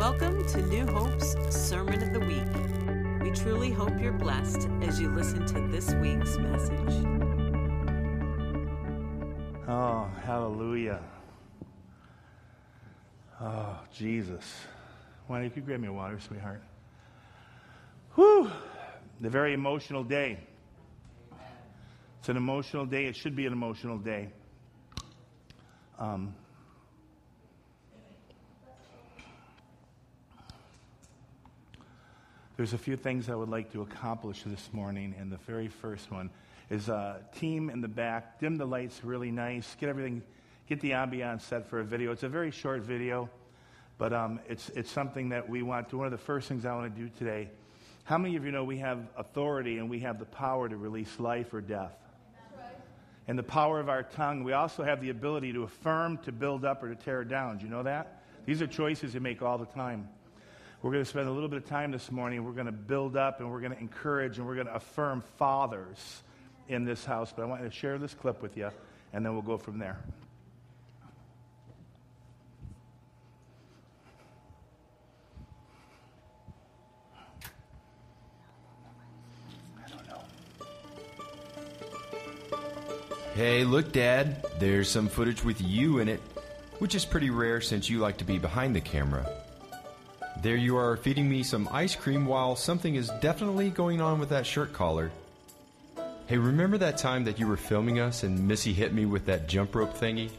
Welcome to New Hope's Sermon of the Week. We truly hope you're blessed as you listen to this week's message. Oh, hallelujah. Oh, Jesus. Why don't you grab me a water, sweetheart? Whew. The very emotional day. It's an emotional day. It should be an emotional day. Um, there's a few things I would like to accomplish this morning, and the very first one is uh, team in the back. Dim the lights really nice. Get everything, get the ambiance set for a video. It's a very short video, but um, it's, it's something that we want to. One of the first things I want to do today. How many of you know we have authority and we have the power to release life or death? and the power of our tongue. We also have the ability to affirm, to build up, or to tear down. Do you know that? These are choices you make all the time. We're going to spend a little bit of time this morning. We're going to build up and we're going to encourage and we're going to affirm fathers in this house. But I want to share this clip with you, and then we'll go from there. Hey, look, Dad, there's some footage with you in it, which is pretty rare since you like to be behind the camera. There you are feeding me some ice cream while something is definitely going on with that shirt collar. Hey, remember that time that you were filming us and Missy hit me with that jump rope thingy?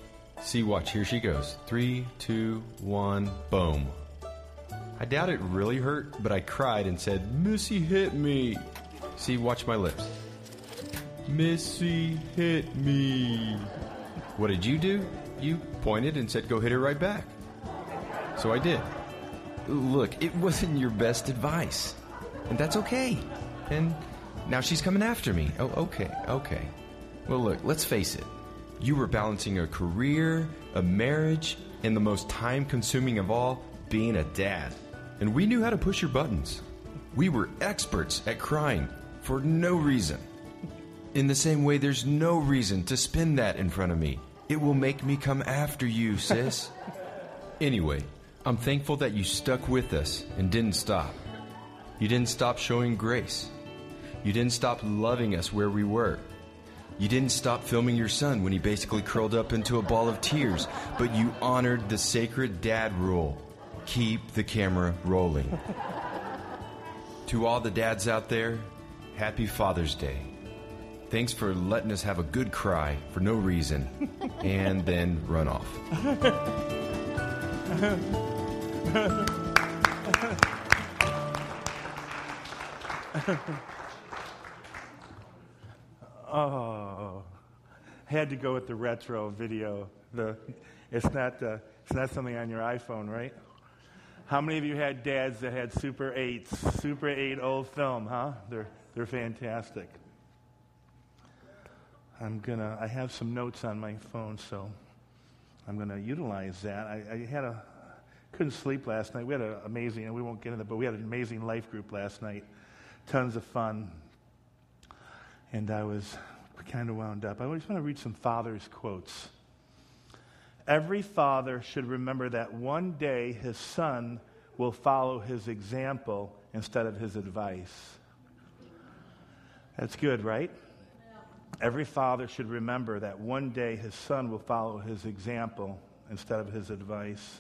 See, watch, here she goes. Three, two, one, boom. I doubt it really hurt, but I cried and said, Missy hit me. See, watch my lips. Missy hit me. What did you do? You pointed and said, go hit her right back. So I did. Look, it wasn't your best advice. And that's okay. And now she's coming after me. Oh, okay, okay. Well, look, let's face it. You were balancing a career, a marriage, and the most time consuming of all, being a dad. And we knew how to push your buttons. We were experts at crying for no reason. In the same way, there's no reason to spin that in front of me. It will make me come after you, sis. anyway, I'm thankful that you stuck with us and didn't stop. You didn't stop showing grace. You didn't stop loving us where we were. You didn't stop filming your son when he basically curled up into a ball of tears, but you honored the sacred dad rule keep the camera rolling. to all the dads out there, happy Father's Day. Thanks for letting us have a good cry for no reason and then run off. oh, had to go with the retro video. The, it's, not, uh, it's not something on your iPhone, right? How many of you had dads that had Super 8s, Super 8 old film, huh? They're, they're fantastic. I'm gonna. I have some notes on my phone, so I'm gonna utilize that. I, I had a couldn't sleep last night. We had an amazing, and we won't get into it, but we had an amazing life group last night. Tons of fun, and I was kind of wound up. I just want to read some fathers' quotes. Every father should remember that one day his son will follow his example instead of his advice. That's good, right? Every father should remember that one day his son will follow his example instead of his advice.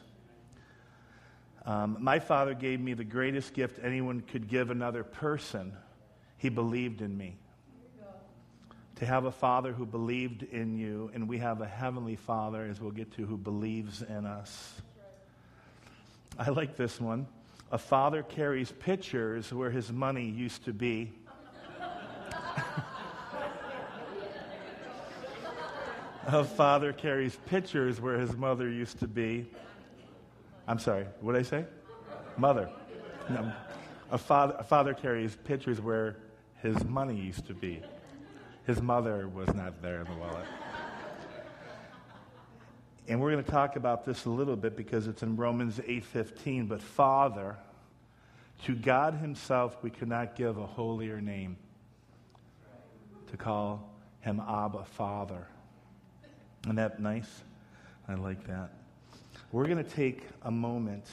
Um, my father gave me the greatest gift anyone could give another person. He believed in me. To have a father who believed in you, and we have a heavenly father, as we'll get to, who believes in us. I like this one. A father carries pictures where his money used to be. A father carries pictures where his mother used to be. I'm sorry, what did I say? Mother. No. A, father, father carries pictures where his money used to be. His mother was not there in the wallet. And we're going to talk about this a little bit because it's in Romans 8:15, but Father, to God himself we cannot give a holier name to call him Abba Father. Isn't that nice? I like that. We're going to take a moment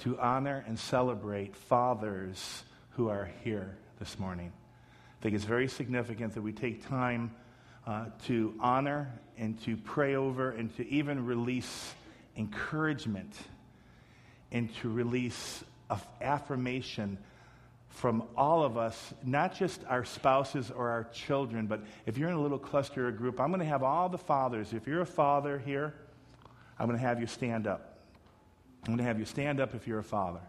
to honor and celebrate fathers who are here this morning. I think it's very significant that we take time uh, to honor and to pray over and to even release encouragement and to release affirmation from all of us, not just our spouses or our children, but if you're in a little cluster or group, I'm going to have all the fathers. If you're a father here, I'm going to have you stand up. I'm going to have you stand up if you're a father.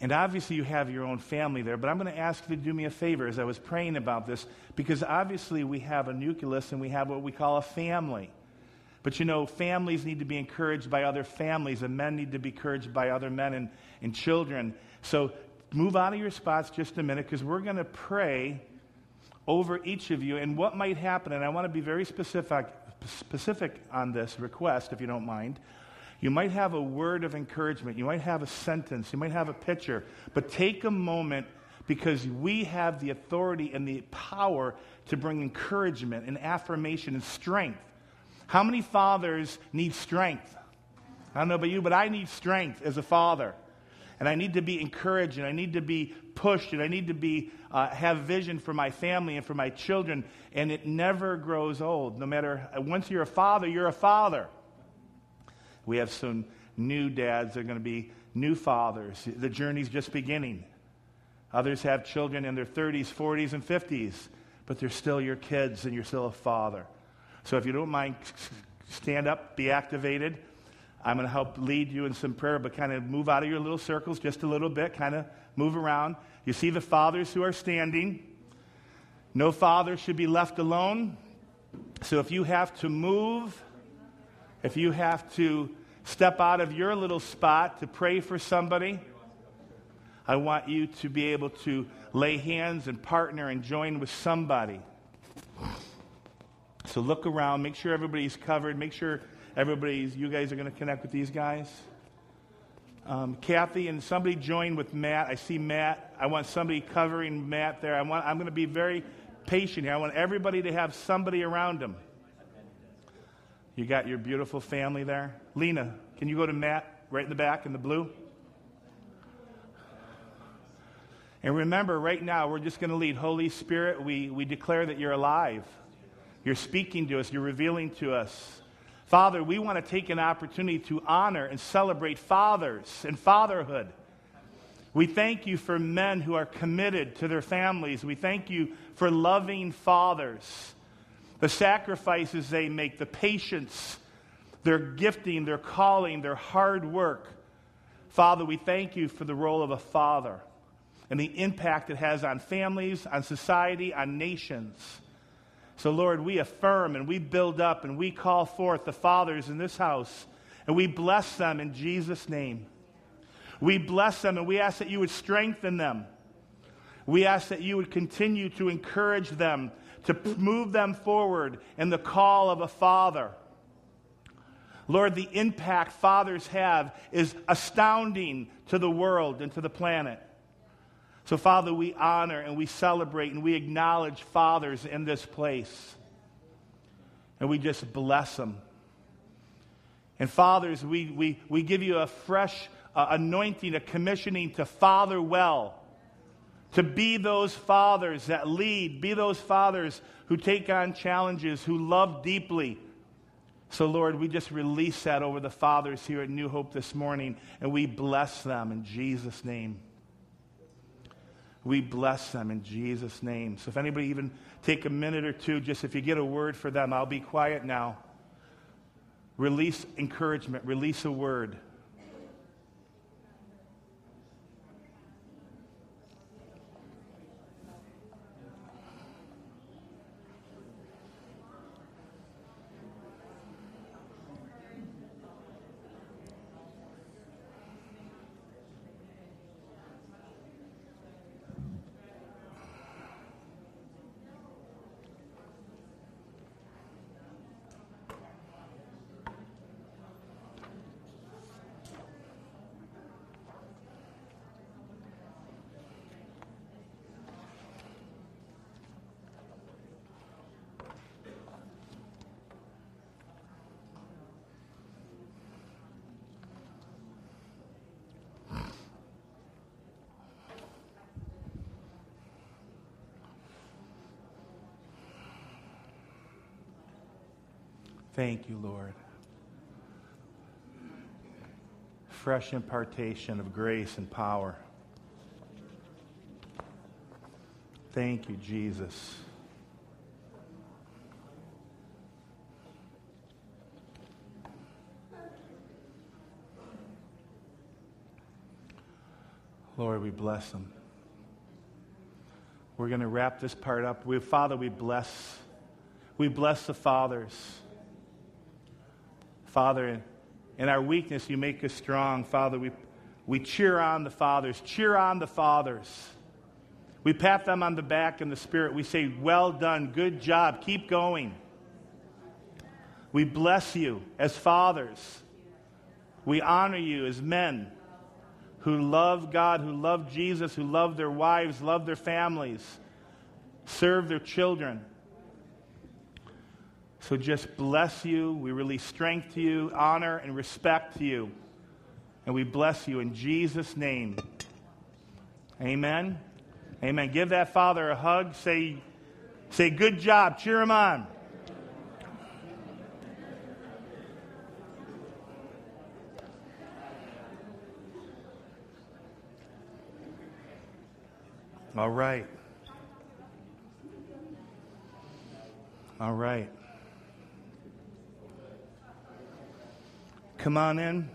And obviously, you have your own family there, but I'm going to ask you to do me a favor as I was praying about this, because obviously, we have a nucleus and we have what we call a family. But you know, families need to be encouraged by other families, and men need to be encouraged by other men and, and children. So move out of your spots just a minute, because we're going to pray over each of you and what might happen. And I want to be very specific, specific on this request, if you don't mind. You might have a word of encouragement. You might have a sentence. You might have a picture. But take a moment because we have the authority and the power to bring encouragement and affirmation and strength. How many fathers need strength? I don't know about you, but I need strength as a father. And I need to be encouraged and I need to be pushed and I need to be, uh, have vision for my family and for my children. And it never grows old. No matter, once you're a father, you're a father. We have some new dads that are going to be new fathers. The journey's just beginning. Others have children in their 30s, 40s, and 50s, but they're still your kids and you're still a father. So if you don't mind, stand up, be activated. I'm going to help lead you in some prayer, but kind of move out of your little circles just a little bit, kind of move around. You see the fathers who are standing. No father should be left alone. So if you have to move, if you have to step out of your little spot to pray for somebody, I want you to be able to lay hands and partner and join with somebody. So look around, make sure everybody's covered, make sure everybody's, you guys are going to connect with these guys. Um, Kathy and somebody join with Matt. I see Matt. I want somebody covering Matt there. I want, I'm going to be very patient here. I want everybody to have somebody around them. You got your beautiful family there? Lena, can you go to Matt right in the back in the blue? And remember, right now, we're just going to lead. Holy Spirit, we, we declare that you're alive. You're speaking to us, you're revealing to us. Father, we want to take an opportunity to honor and celebrate fathers and fatherhood. We thank you for men who are committed to their families. We thank you for loving fathers the sacrifices they make, the patience, their gifting, their calling, their hard work. Father, we thank you for the role of a father and the impact it has on families, on society, on nations. So, Lord, we affirm and we build up and we call forth the fathers in this house and we bless them in Jesus' name. We bless them and we ask that you would strengthen them. We ask that you would continue to encourage them to move them forward in the call of a father. Lord, the impact fathers have is astounding to the world and to the planet. So, Father, we honor and we celebrate and we acknowledge fathers in this place. And we just bless them. And, fathers, we, we, we give you a fresh uh, anointing, a commissioning to father well to be those fathers that lead, be those fathers who take on challenges, who love deeply. So, Lord, we just release that over the fathers here at New Hope this morning, and we bless them in Jesus' name. We bless them in Jesus' name. So, if anybody even take a minute or two, just if you get a word for them, I'll be quiet now. Release encouragement, release a word. Thank you, Lord. Fresh impartation of grace and power. Thank you, Jesus. Lord, we bless them. We're going to wrap this part up. We, Father, we bless. We bless the fathers. Father, in our weakness, you make us strong. Father, we, we cheer on the fathers. Cheer on the fathers. We pat them on the back in the spirit. We say, Well done, good job, keep going. We bless you as fathers. We honor you as men who love God, who love Jesus, who love their wives, love their families, serve their children. So just bless you. We release strength to you, honor and respect to you. And we bless you in Jesus' name. Amen. Amen. Give that father a hug. Say, say good job. Cheer him on. All right. All right. Come on in.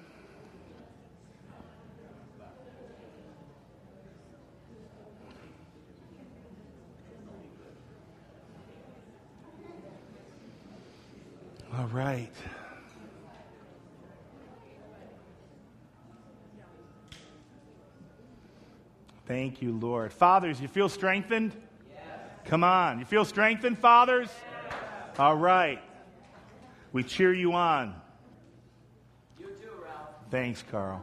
All right. Thank you, Lord. Fathers, you feel strengthened? Yes. Come on. You feel strengthened, fathers? Yes. All right. We cheer you on. Thanks, Carl.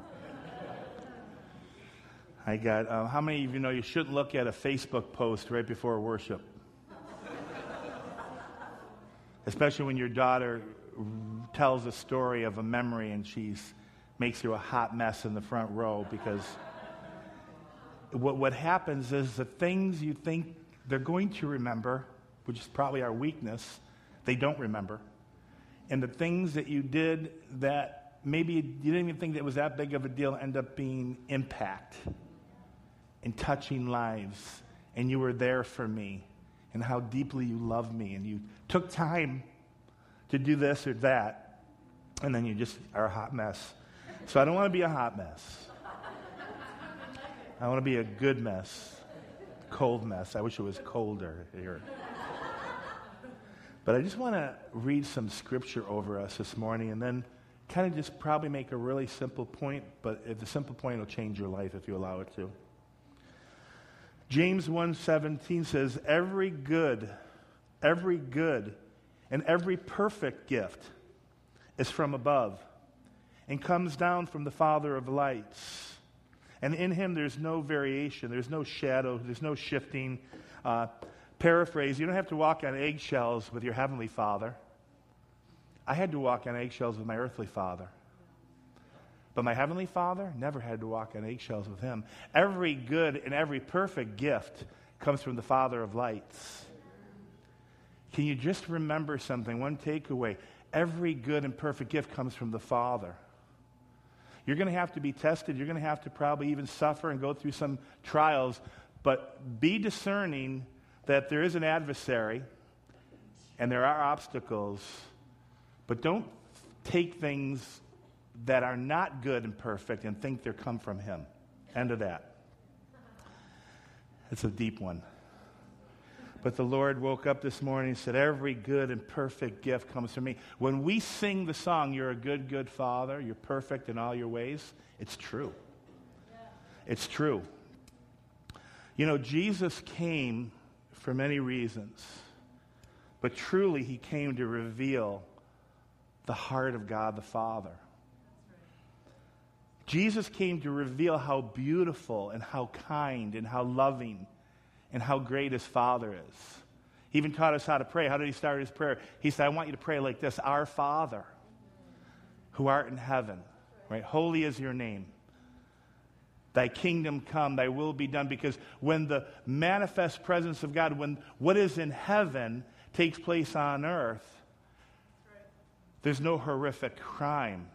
I got, uh, how many of you know you shouldn't look at a Facebook post right before worship? Especially when your daughter tells a story of a memory and she makes you a hot mess in the front row because what, what happens is the things you think they're going to remember, which is probably our weakness, they don't remember. And the things that you did that maybe you didn't even think that was that big of a deal end up being impact and touching lives. And you were there for me and how deeply you love me. And you took time to do this or that. And then you just are a hot mess. So I don't want to be a hot mess. I want to be a good mess, cold mess. I wish it was colder here. But I just want to read some scripture over us this morning and then kind of just probably make a really simple point, but if the simple point will change your life if you allow it to. James 1:17 says, "Every good, every good and every perfect gift is from above and comes down from the Father of lights." And in him, there's no variation, there's no shadow, there's no shifting. Uh, paraphrase, you don't have to walk on eggshells with your heavenly father. I had to walk on eggshells with my earthly father. But my heavenly father never had to walk on eggshells with him. Every good and every perfect gift comes from the Father of lights. Can you just remember something? One takeaway. Every good and perfect gift comes from the Father. You're going to have to be tested. You're going to have to probably even suffer and go through some trials. But be discerning that there is an adversary and there are obstacles. But don't take things that are not good and perfect and think they come from Him. End of that. It's a deep one. But the Lord woke up this morning and said, Every good and perfect gift comes from me. When we sing the song, You're a good, good Father, you're perfect in all your ways, it's true. It's true. You know, Jesus came for many reasons, but truly, he came to reveal the heart of God the Father. Jesus came to reveal how beautiful and how kind and how loving and how great his Father is. He even taught us how to pray. How did he start his prayer? He said, I want you to pray like this Our Father, who art in heaven, right? Holy is your name. Thy kingdom come, thy will be done. Because when the manifest presence of God, when what is in heaven takes place on earth, There's no horrific crime.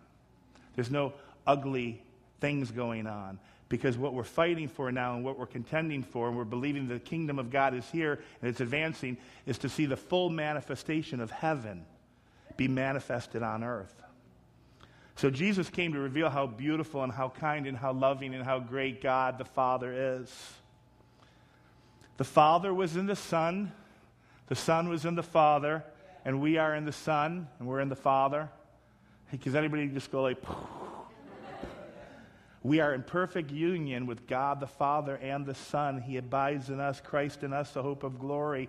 There's no ugly things going on. Because what we're fighting for now and what we're contending for, and we're believing the kingdom of God is here and it's advancing, is to see the full manifestation of heaven be manifested on earth. So Jesus came to reveal how beautiful and how kind and how loving and how great God the Father is. The Father was in the Son, the Son was in the Father, and we are in the Son, and we're in the Father. Because anybody just go like, we are in perfect union with God the Father and the Son. He abides in us, Christ in us, the hope of glory.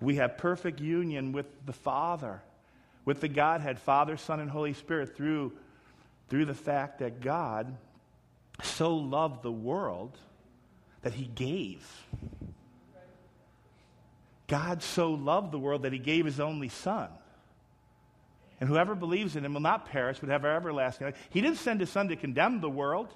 We have perfect union with the Father, with the Godhead, Father, Son, and Holy Spirit, through, through the fact that God so loved the world that he gave. God so loved the world that he gave his only Son. And whoever believes in him will not perish, but have everlasting life. He didn't send his Son to condemn the world.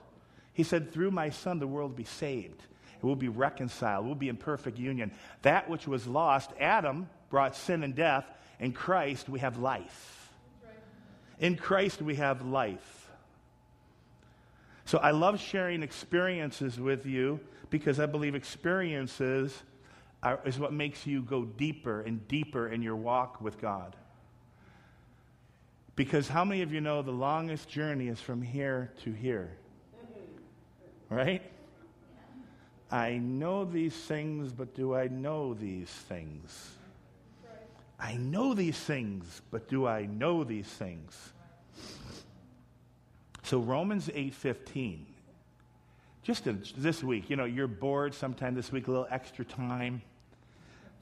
He said, Through my Son, the world will be saved. It will be reconciled. We'll be in perfect union. That which was lost, Adam brought sin and death. In Christ, we have life. In Christ, we have life. So I love sharing experiences with you because I believe experiences are, is what makes you go deeper and deeper in your walk with God. Because how many of you know the longest journey is from here to here? Right? I know these things, but do I know these things? I know these things, but do I know these things? So Romans 8:15. Just this week, you know, you're bored sometime this week, a little extra time.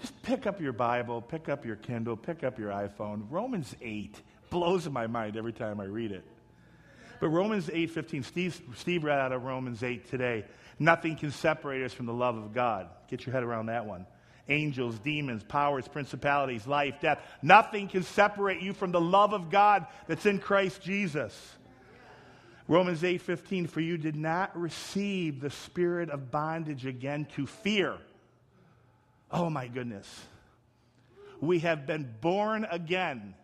Just pick up your Bible, pick up your Kindle, pick up your iPhone. Romans 8 blows my mind every time I read it. But Romans 8:15, Steve, Steve read out of Romans 8 today. Nothing can separate us from the love of God. Get your head around that one. Angels, demons, powers, principalities, life, death. Nothing can separate you from the love of God that's in Christ Jesus. Romans 8:15 for you did not receive the spirit of bondage again to fear. Oh my goodness. We have been born again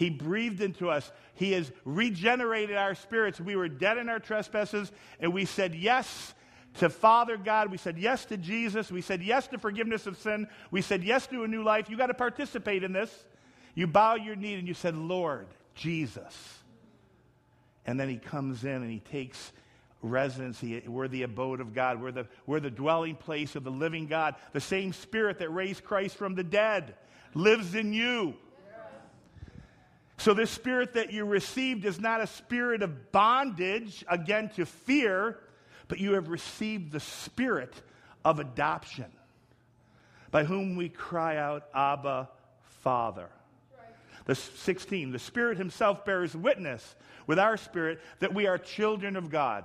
he breathed into us. He has regenerated our spirits. We were dead in our trespasses, and we said yes to Father God. We said yes to Jesus. We said yes to forgiveness of sin. We said yes to a new life. You got to participate in this. You bow your knee and you said, Lord, Jesus. And then he comes in and he takes residency. We're the abode of God. We're the, we're the dwelling place of the living God. The same spirit that raised Christ from the dead lives in you. So, this spirit that you received is not a spirit of bondage, again, to fear, but you have received the spirit of adoption, by whom we cry out, Abba, Father. The 16, the Spirit Himself bears witness with our spirit that we are children of God.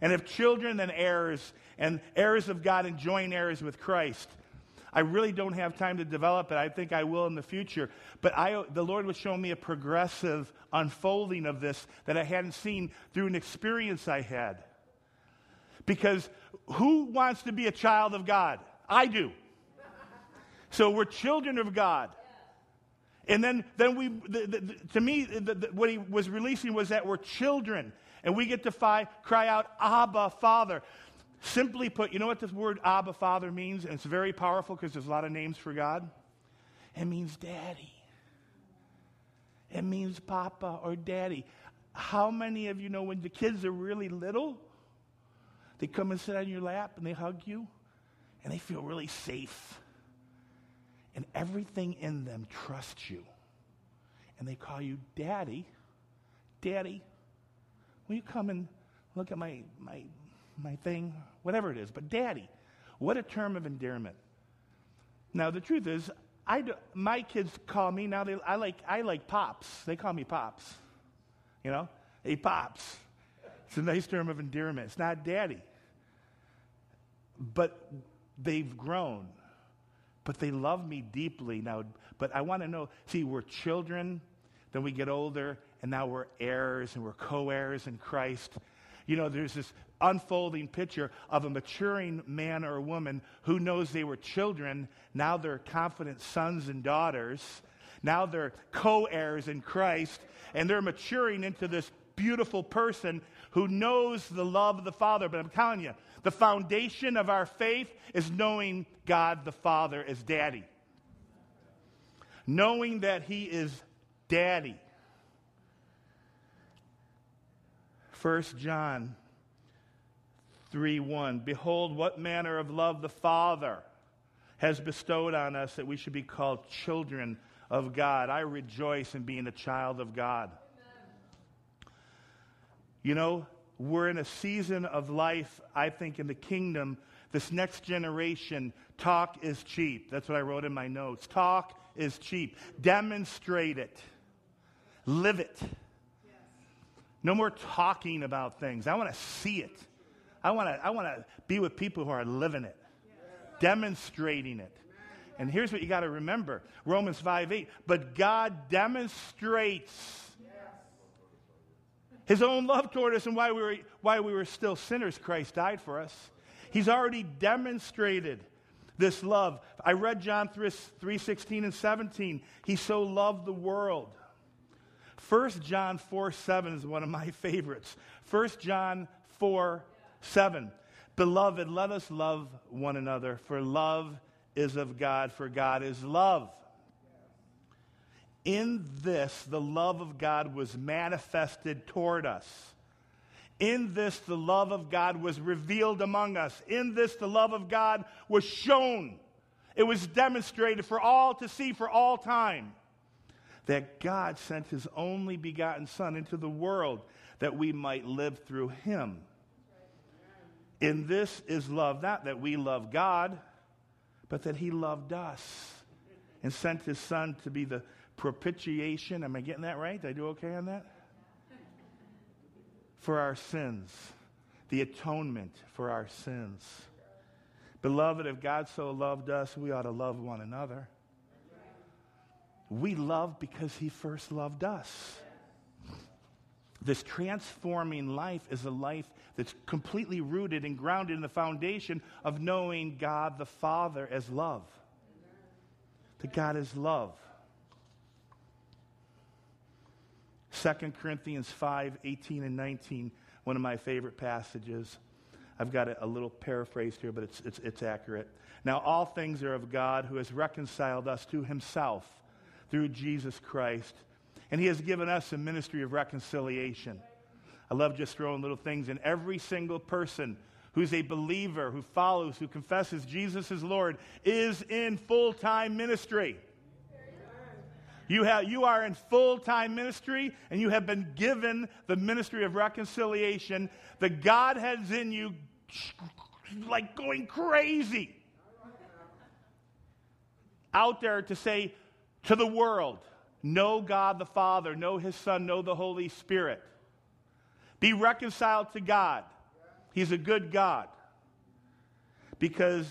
And if children, then heirs, and heirs of God and joint heirs with Christ. I really don't have time to develop it. I think I will in the future. But I, the Lord was showing me a progressive unfolding of this that I hadn't seen through an experience I had. Because who wants to be a child of God? I do. So we're children of God. And then, then we, the, the, to me, the, what he was releasing was that we're children. And we get to fi- cry out, Abba, Father. Simply put, you know what this word Abba Father means? And it's very powerful because there's a lot of names for God. It means daddy. It means papa or daddy. How many of you know when the kids are really little, they come and sit on your lap and they hug you and they feel really safe. And everything in them trusts you. And they call you daddy. Daddy, will you come and look at my, my my thing, whatever it is. But daddy, what a term of endearment. Now, the truth is, I do, my kids call me now, they, I, like, I like pops. They call me pops. You know? Hey, pops. It's a nice term of endearment. It's not daddy. But they've grown. But they love me deeply now. But I want to know see, we're children, then we get older, and now we're heirs and we're co heirs in Christ. You know, there's this unfolding picture of a maturing man or woman who knows they were children. Now they're confident sons and daughters. Now they're co heirs in Christ, and they're maturing into this beautiful person who knows the love of the Father. But I'm telling you, the foundation of our faith is knowing God the Father as daddy, knowing that He is daddy. 1 John 3 1. Behold, what manner of love the Father has bestowed on us that we should be called children of God. I rejoice in being a child of God. You know, we're in a season of life, I think, in the kingdom. This next generation, talk is cheap. That's what I wrote in my notes. Talk is cheap. Demonstrate it, live it. No more talking about things. I want to see it. I want to I want to be with people who are living it, demonstrating it. And here's what you got to remember Romans 5 8. But God demonstrates his own love toward us and why we were, why we were still sinners, Christ died for us. He's already demonstrated this love. I read John 3, 3 16 and 17. He so loved the world. 1 John 4 7 is one of my favorites. 1 John 4 7. Beloved, let us love one another, for love is of God, for God is love. In this, the love of God was manifested toward us. In this, the love of God was revealed among us. In this, the love of God was shown. It was demonstrated for all to see for all time that God sent his only begotten Son into the world that we might live through him. In this is love, not that we love God, but that he loved us and sent his Son to be the propitiation. Am I getting that right? Did I do okay on that? For our sins, the atonement for our sins. Beloved, if God so loved us, we ought to love one another. We love because he first loved us. This transforming life is a life that's completely rooted and grounded in the foundation of knowing God the Father as love. That God is love. 2 Corinthians 5 18 and 19, one of my favorite passages. I've got a, a little paraphrased here, but it's, it's, it's accurate. Now, all things are of God who has reconciled us to himself through Jesus Christ, and he has given us a ministry of reconciliation. I love just throwing little things in. Every single person who's a believer, who follows, who confesses Jesus is Lord, is in full time ministry. You, have, you are in full time ministry and you have been given the ministry of reconciliation. The Godhead's in you like going crazy out there to say to the world, know God the Father, know His Son, know the Holy Spirit. Be reconciled to God. He's a good God. Because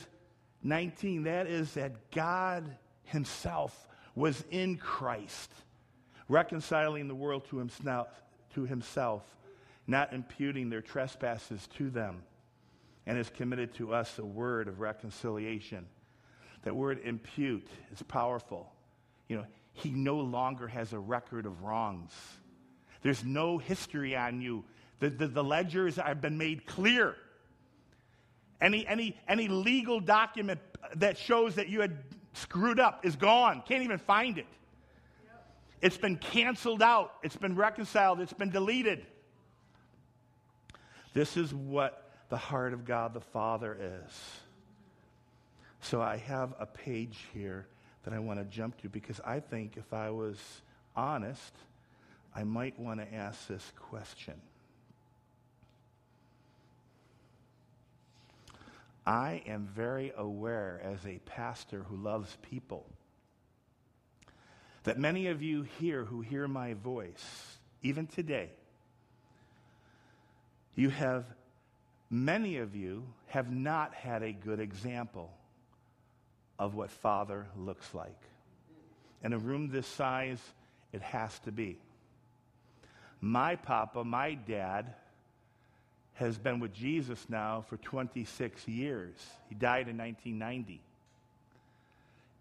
19, that is that God Himself was in Christ, reconciling the world to himself, to himself, not imputing their trespasses to them, and has committed to us a word of reconciliation. That word impute is powerful. You know, he no longer has a record of wrongs. There's no history on you. The, the, the ledgers have been made clear. Any, any, any legal document that shows that you had screwed up, is gone. Can't even find it. It's been canceled out, it's been reconciled, it's been deleted. This is what the heart of God the Father is. So I have a page here that I want to jump to because I think if I was honest, I might want to ask this question. I am very aware as a pastor who loves people that many of you here who hear my voice, even today, you have, many of you have not had a good example of what Father looks like. In a room this size, it has to be. My papa, my dad, has been with Jesus now for 26 years. He died in 1990.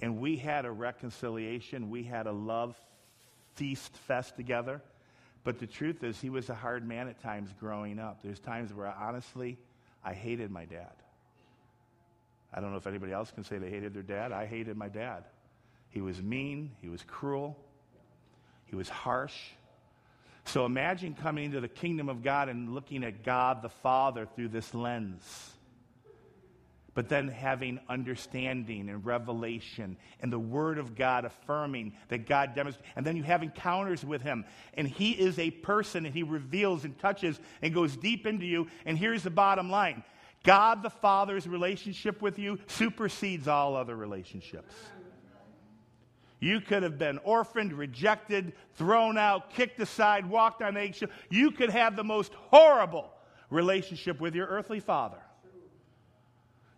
And we had a reconciliation, we had a love feast fest together. But the truth is, he was a hard man at times growing up. There's times where honestly, I hated my dad. I don't know if anybody else can say they hated their dad. I hated my dad. He was mean, he was cruel, he was harsh. So imagine coming into the kingdom of God and looking at God the Father through this lens. But then having understanding and revelation and the Word of God affirming that God demonstrates. And then you have encounters with Him. And He is a person and He reveals and touches and goes deep into you. And here's the bottom line God the Father's relationship with you supersedes all other relationships. You could have been orphaned, rejected, thrown out, kicked aside, walked on eggshells. You could have the most horrible relationship with your earthly father.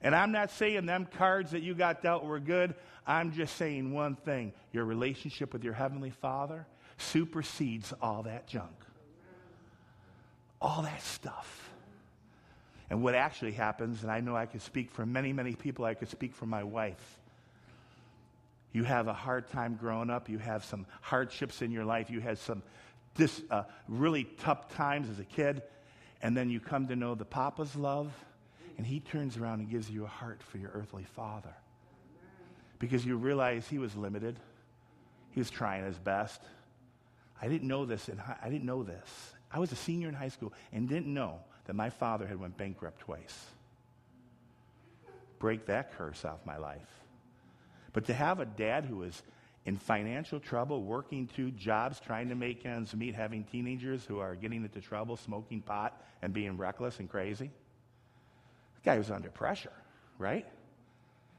And I'm not saying them cards that you got dealt were good. I'm just saying one thing your relationship with your heavenly father supersedes all that junk, all that stuff. And what actually happens, and I know I could speak for many, many people, I could speak for my wife you have a hard time growing up. You have some hardships in your life. You had some dis, uh, really tough times as a kid. And then you come to know the Papa's love, and he turns around and gives you a heart for your earthly father. Because you realize he was limited, he was trying his best. I didn't know this, and I didn't know this. I was a senior in high school and didn't know that my father had went bankrupt twice. Break that curse off my life. But to have a dad who is in financial trouble, working two jobs, trying to make ends meet, having teenagers who are getting into trouble, smoking pot, and being reckless and crazy. The guy was under pressure, right?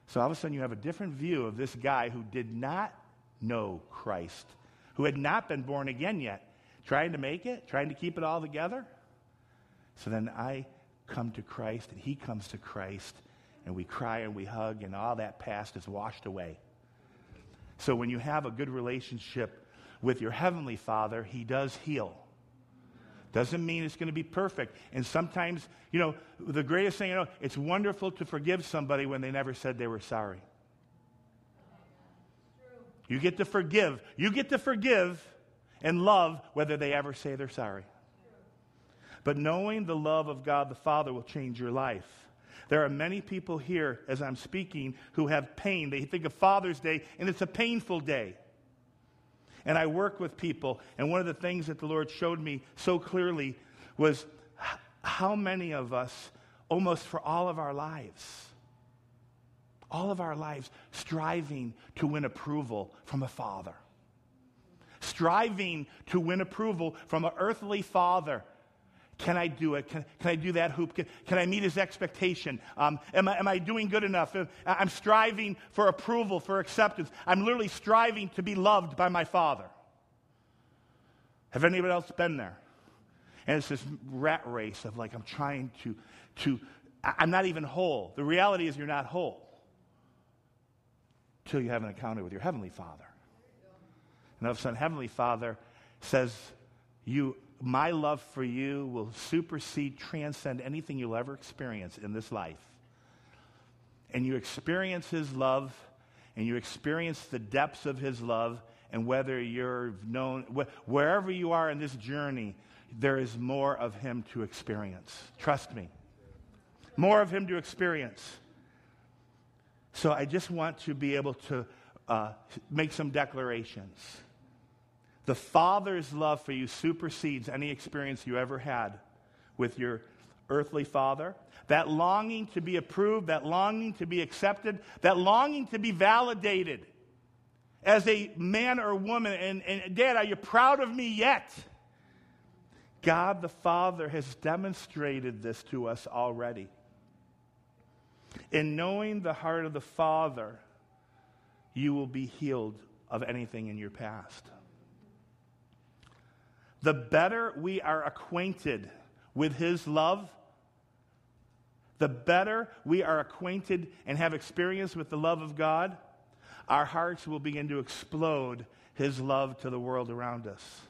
So all of a sudden, you have a different view of this guy who did not know Christ, who had not been born again yet, trying to make it, trying to keep it all together. So then I come to Christ, and he comes to Christ, and we cry and we hug, and all that past is washed away. So when you have a good relationship with your Heavenly Father, He does heal. Doesn't mean it's going to be perfect. And sometimes, you know, the greatest thing you know, it's wonderful to forgive somebody when they never said they were sorry. You get to forgive. You get to forgive and love whether they ever say they're sorry. But knowing the love of God the Father will change your life. There are many people here as I'm speaking who have pain. They think of Father's Day, and it's a painful day. And I work with people, and one of the things that the Lord showed me so clearly was how many of us, almost for all of our lives, all of our lives, striving to win approval from a father, striving to win approval from an earthly father can I do it? Can, can I do that hoop? Can, can I meet his expectation? Um, am, I, am I doing good enough? I'm striving for approval, for acceptance. I'm literally striving to be loved by my father. Have anybody else been there? And it's this rat race of like, I'm trying to, to, I'm not even whole. The reality is you're not whole until you have an encounter with your Heavenly Father. And all of a sudden, Heavenly Father says, You my love for you will supersede, transcend anything you'll ever experience in this life. And you experience His love, and you experience the depths of His love, and whether you're known, wh- wherever you are in this journey, there is more of Him to experience. Trust me. More of Him to experience. So I just want to be able to uh, make some declarations. The Father's love for you supersedes any experience you ever had with your earthly father. That longing to be approved, that longing to be accepted, that longing to be validated as a man or woman. And, and Dad, are you proud of me yet? God the Father has demonstrated this to us already. In knowing the heart of the Father, you will be healed of anything in your past the better we are acquainted with His love, the better we are acquainted and have experience with the love of God, our hearts will begin to explode His love to the world around us.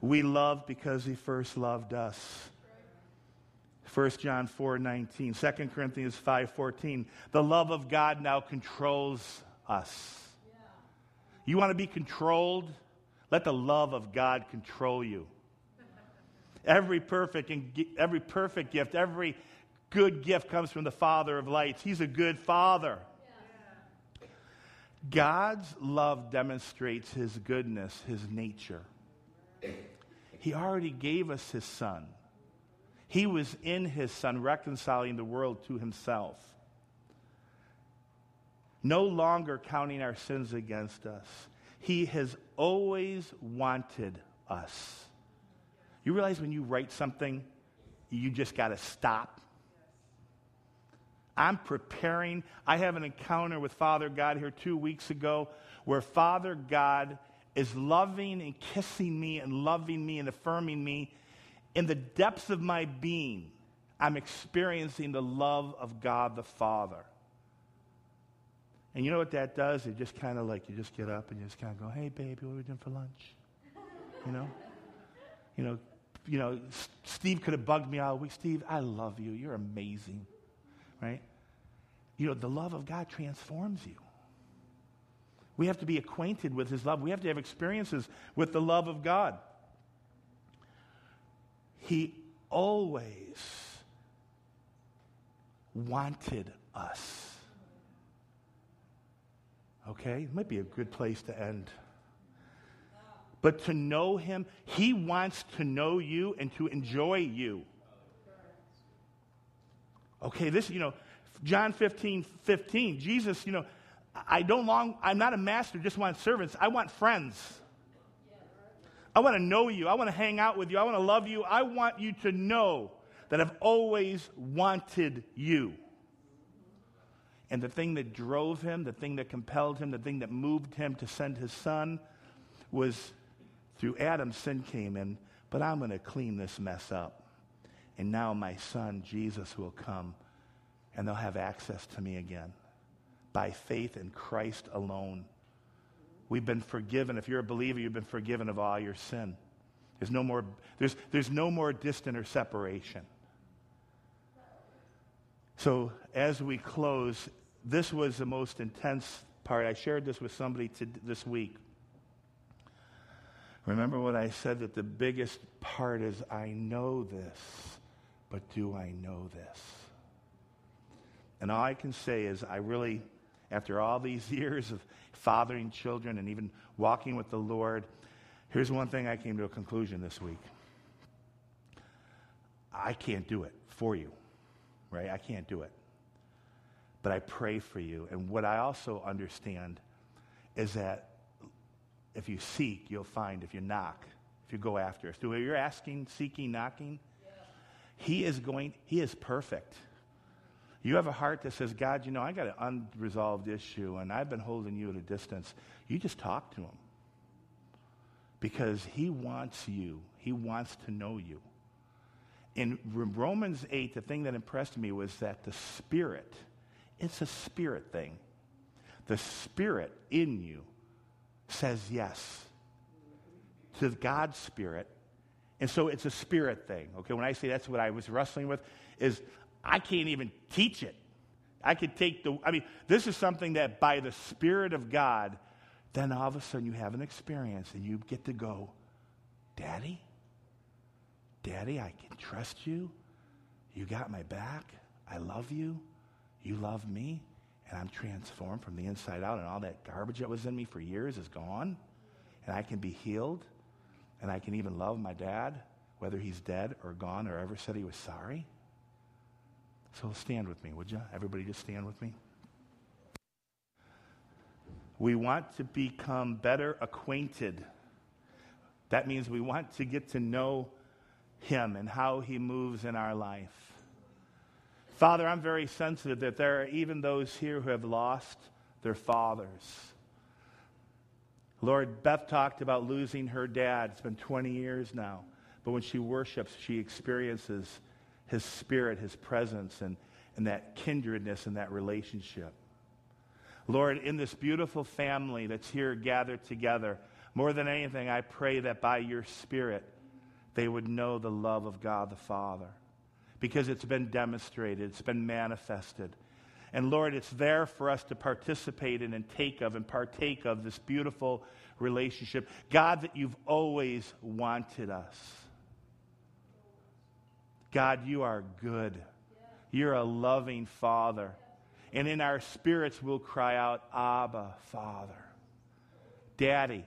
We love because He first loved us. 1 John 4 19, 2 Corinthians 5 14. The love of God now controls us. You want to be controlled? Let the love of God control you. Every perfect every perfect gift, every good gift comes from the Father of lights. He's a good father. God's love demonstrates his goodness, his nature. He already gave us his son. He was in his son, reconciling the world to himself. No longer counting our sins against us. He has always wanted us. You realize when you write something, you just got to stop. I'm preparing. I have an encounter with Father God here two weeks ago where Father God is loving and kissing me and loving me and affirming me in the depths of my being. I'm experiencing the love of God the Father. And you know what that does? It just kind of like you just get up and you just kind of go, "Hey, baby, what are we doing for lunch?" You know, you know, you know. Steve could have bugged me all week. Steve, I love you. You're amazing, right? You know, the love of God transforms you. We have to be acquainted with His love. We have to have experiences with the love of God. He always wanted us. Okay? It might be a good place to end. But to know Him, He wants to know you and to enjoy you. Okay, this, you know, John 15, 15, Jesus, you know, I don't long, I'm not a master, just want servants. I want friends. I want to know you. I want to hang out with you. I want to love you. I want you to know that I've always wanted you. And the thing that drove him, the thing that compelled him, the thing that moved him to send his son was through Adam, sin came in, but I'm going to clean this mess up. And now my son, Jesus, will come and they'll have access to me again by faith in Christ alone. We've been forgiven. If you're a believer, you've been forgiven of all your sin. There's no more, there's, there's no more distant or separation. So, as we close, this was the most intense part. I shared this with somebody to, this week. Remember what I said that the biggest part is I know this, but do I know this? And all I can say is I really, after all these years of fathering children and even walking with the Lord, here's one thing I came to a conclusion this week. I can't do it for you right? I can't do it. But I pray for you. And what I also understand is that if you seek, you'll find. If you knock, if you go after. So you're asking, seeking, knocking, yeah. He is going, He is perfect. You have a heart that says, God, you know, I got an unresolved issue and I've been holding you at a distance. You just talk to Him. Because He wants you, He wants to know you in Romans 8, the thing that impressed me was that the Spirit, it's a spirit thing. The Spirit in you says yes to God's Spirit. And so it's a spirit thing. Okay, when I say that's what I was wrestling with, is I can't even teach it. I could take the, I mean, this is something that by the Spirit of God, then all of a sudden you have an experience and you get to go, Daddy, Daddy, I can trust you. You got my back. I love you. You love me. And I'm transformed from the inside out, and all that garbage that was in me for years is gone. And I can be healed. And I can even love my dad, whether he's dead or gone or ever said he was sorry. So stand with me, would you? Everybody just stand with me. We want to become better acquainted. That means we want to get to know him and how He moves in our life. Father, I'm very sensitive that there are even those here who have lost their fathers. Lord, Beth talked about losing her dad. It's been 20 years now. But when she worships, she experiences his spirit, his presence, and, and that kindredness and that relationship. Lord, in this beautiful family that's here gathered together, more than anything, I pray that by your spirit, they would know the love of God the Father because it's been demonstrated, it's been manifested. And Lord, it's there for us to participate in and take of and partake of this beautiful relationship. God, that you've always wanted us. God, you are good. You're a loving Father. And in our spirits, we'll cry out, Abba, Father. Daddy.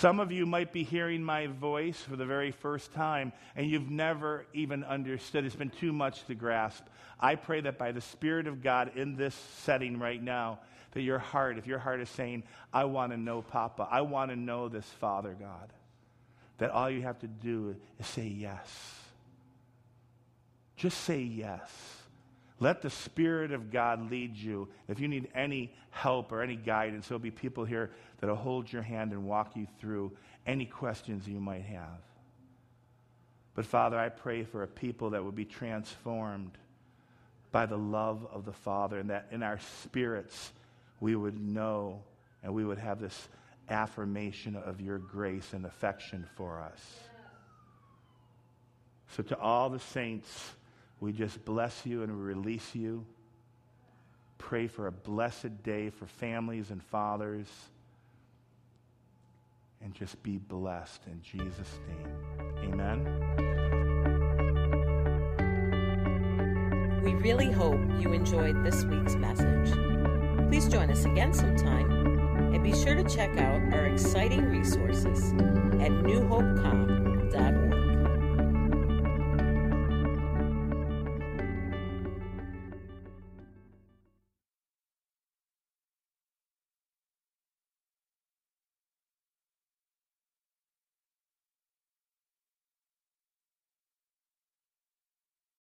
Some of you might be hearing my voice for the very first time, and you've never even understood. It's been too much to grasp. I pray that by the Spirit of God in this setting right now, that your heart, if your heart is saying, I want to know Papa, I want to know this Father God, that all you have to do is say yes. Just say yes. Let the Spirit of God lead you. If you need any help or any guidance, there'll be people here that'll hold your hand and walk you through any questions you might have. But Father, I pray for a people that will be transformed by the love of the Father and that in our spirits we would know and we would have this affirmation of your grace and affection for us. So, to all the saints, we just bless you and we release you. Pray for a blessed day for families and fathers. And just be blessed in Jesus' name. Amen. We really hope you enjoyed this week's message. Please join us again sometime and be sure to check out our exciting resources at newhopecom.org.